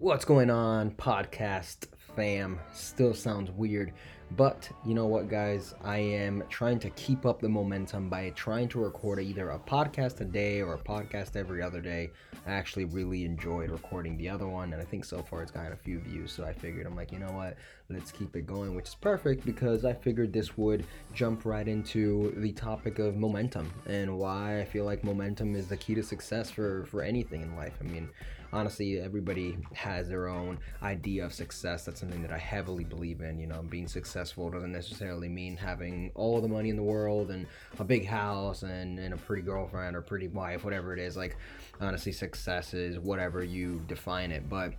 What's going on, podcast fam? Still sounds weird, but you know what, guys? I am trying to keep up the momentum by trying to record either a podcast a day or a podcast every other day. I actually really enjoyed recording the other one, and I think so far it's gotten a few views. So I figured, I'm like, you know what? Let's keep it going, which is perfect because I figured this would jump right into the topic of momentum and why I feel like momentum is the key to success for for anything in life. I mean, honestly, everybody has their own idea of success. That's something that I heavily believe in. You know, being successful doesn't necessarily mean having all the money in the world and a big house and, and a pretty girlfriend or pretty wife, whatever it is. Like, honestly, success is whatever you define it. But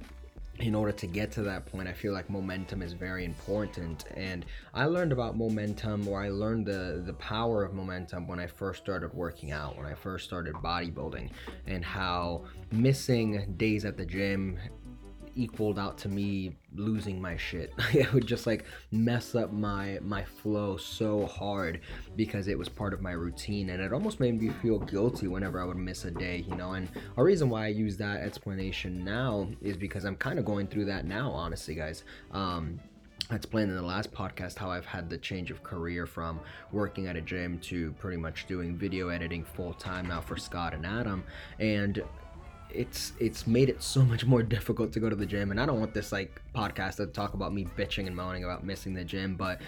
in order to get to that point, I feel like momentum is very important. And I learned about momentum, or I learned the the power of momentum when I first started working out, when I first started bodybuilding, and how missing days at the gym equaled out to me losing my shit. it would just like mess up my my flow so hard because it was part of my routine and it almost made me feel guilty whenever I would miss a day, you know. And a reason why I use that explanation now is because I'm kind of going through that now, honestly, guys. Um I explained in the last podcast how I've had the change of career from working at a gym to pretty much doing video editing full time now for Scott and Adam. And it's it's made it so much more difficult to go to the gym. And i don't want this like podcast to talk about me bitching and moaning about missing the gym but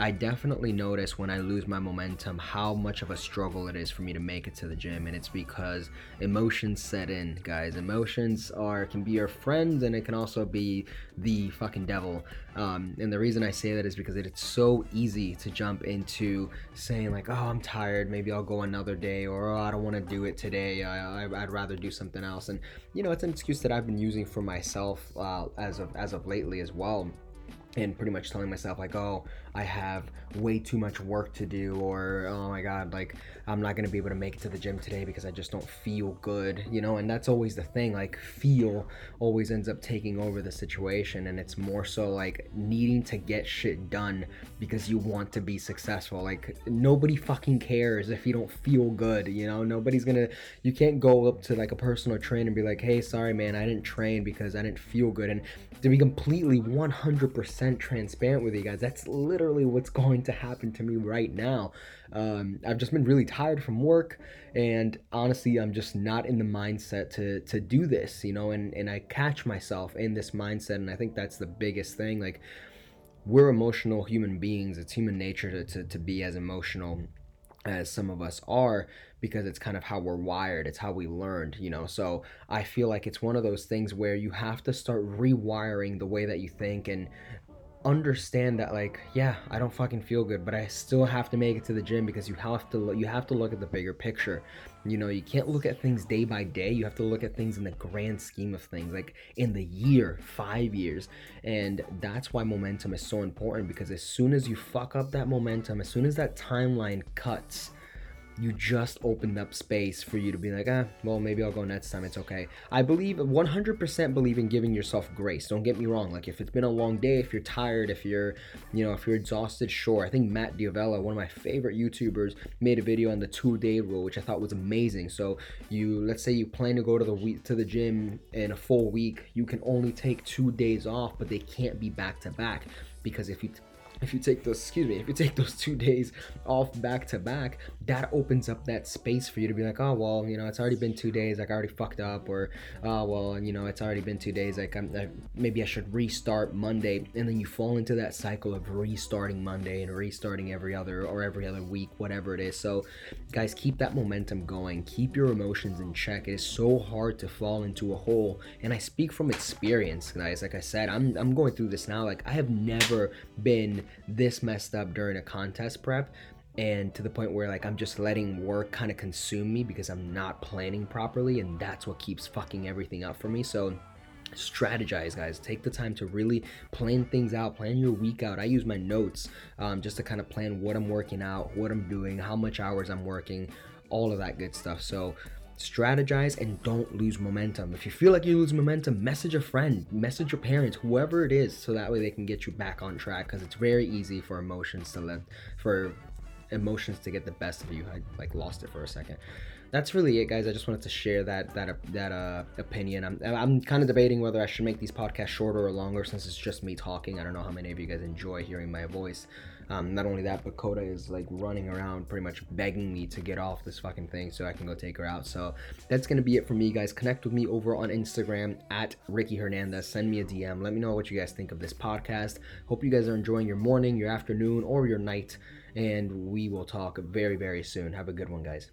i definitely notice when i lose my momentum how much of a struggle it is for me to make it to the gym. And it's because emotions set in guys. Emotions are can be your friends and it can also be the fucking devil. Um, and the reason i say that is because it's so easy to jump into saying like oh i'm tired. Maybe i'll go another day or oh, i don't want to do it today. I, I, i'd rather do something else else. And you know, it's an excuse that I've been using for myself uh, as of as of lately as well and pretty much telling myself like oh i have way too much work to do or oh my god like i'm not going to be able to make it to the gym today because i just don't feel good you know and that's always the thing like feel always ends up taking over the situation and it's more so like needing to get shit done because you want to be successful like nobody fucking cares if you don't feel good you know nobody's gonna you can't go up to like a personal trainer and be like hey sorry man i didn't train because i didn't feel good and to be completely 100% 100% transparent with you guys. That's literally what's going to happen to me right now. Um, I've just been really tired from work, and honestly, I'm just not in the mindset to to do this, you know. And and I catch myself in this mindset, and I think that's the biggest thing. Like we're emotional human beings. It's human nature to to, to be as emotional as some of us are because it's kind of how we're wired it's how we learned you know so i feel like it's one of those things where you have to start rewiring the way that you think and understand that like yeah i don't fucking feel good but i still have to make it to the gym because you have to look you have to look at the bigger picture. You know you can't look at things day by day. You have to look at things in the grand scheme of things like in the year five years. And that's why momentum is so important because as soon as you fuck up that momentum as soon as that timeline cuts you just opened up space for you to be like, ah, well, maybe I'll go next time. It's okay. I believe 100% believe in giving yourself grace. Don't get me wrong. Like, if it's been a long day, if you're tired, if you're, you know, if you're exhausted, sure. I think Matt D'Avella, one of my favorite YouTubers, made a video on the two day rule, which I thought was amazing. So, you, let's say you plan to go to the week, to the gym in a full week, you can only take two days off, but they can't be back to back because if you if you take those excuse me if you take those two days off back to back that opens up that space for you to be like oh well you know it's already been two days like i already fucked up or oh well you know it's already been two days like I'm, I, maybe i should restart monday and then you fall into that cycle of restarting monday and restarting every other or every other week whatever it is. So guys keep that momentum going. Keep your emotions in check. It is so hard to fall into a hole and i speak from experience guys. Like i said i'm, I'm going through this now. Like i have never been this messed up during a contest prep and to the point where like I'm just letting work kind of consume me because I'm not planning properly and that's what keeps fucking everything up for me. So strategize guys. Take the time to really plan things out. Plan your week out. I use my notes um, just to kind of plan what i'm working out what i'm doing how much hours i'm working all of that good stuff. So strategize and don't lose momentum. If you feel like you lose momentum, message a friend, message your parents, whoever it is, so that way they can get you back on track. Because it's very easy for emotions to let for emotions to get the best of you. I like lost it for a second. that's really it, guys. I just wanted to share that that that uh, opinion. I'm I'm kind of debating whether I should make these podcasts shorter or longer since it's just me talking. I don't know how many of you guys enjoy hearing my voice. Um, not only that, but Coda is like running around pretty much begging me to get off this fucking thing so I can go take her out. So that's gonna be it for me, guys. Connect with me over on Instagram at Rikki Hernandez. Send me a DM. Let me know what you guys think of this podcast. Hope you guys are enjoying your morning, your afternoon, or your night. And we will talk very, very soon. Have a good one, guys.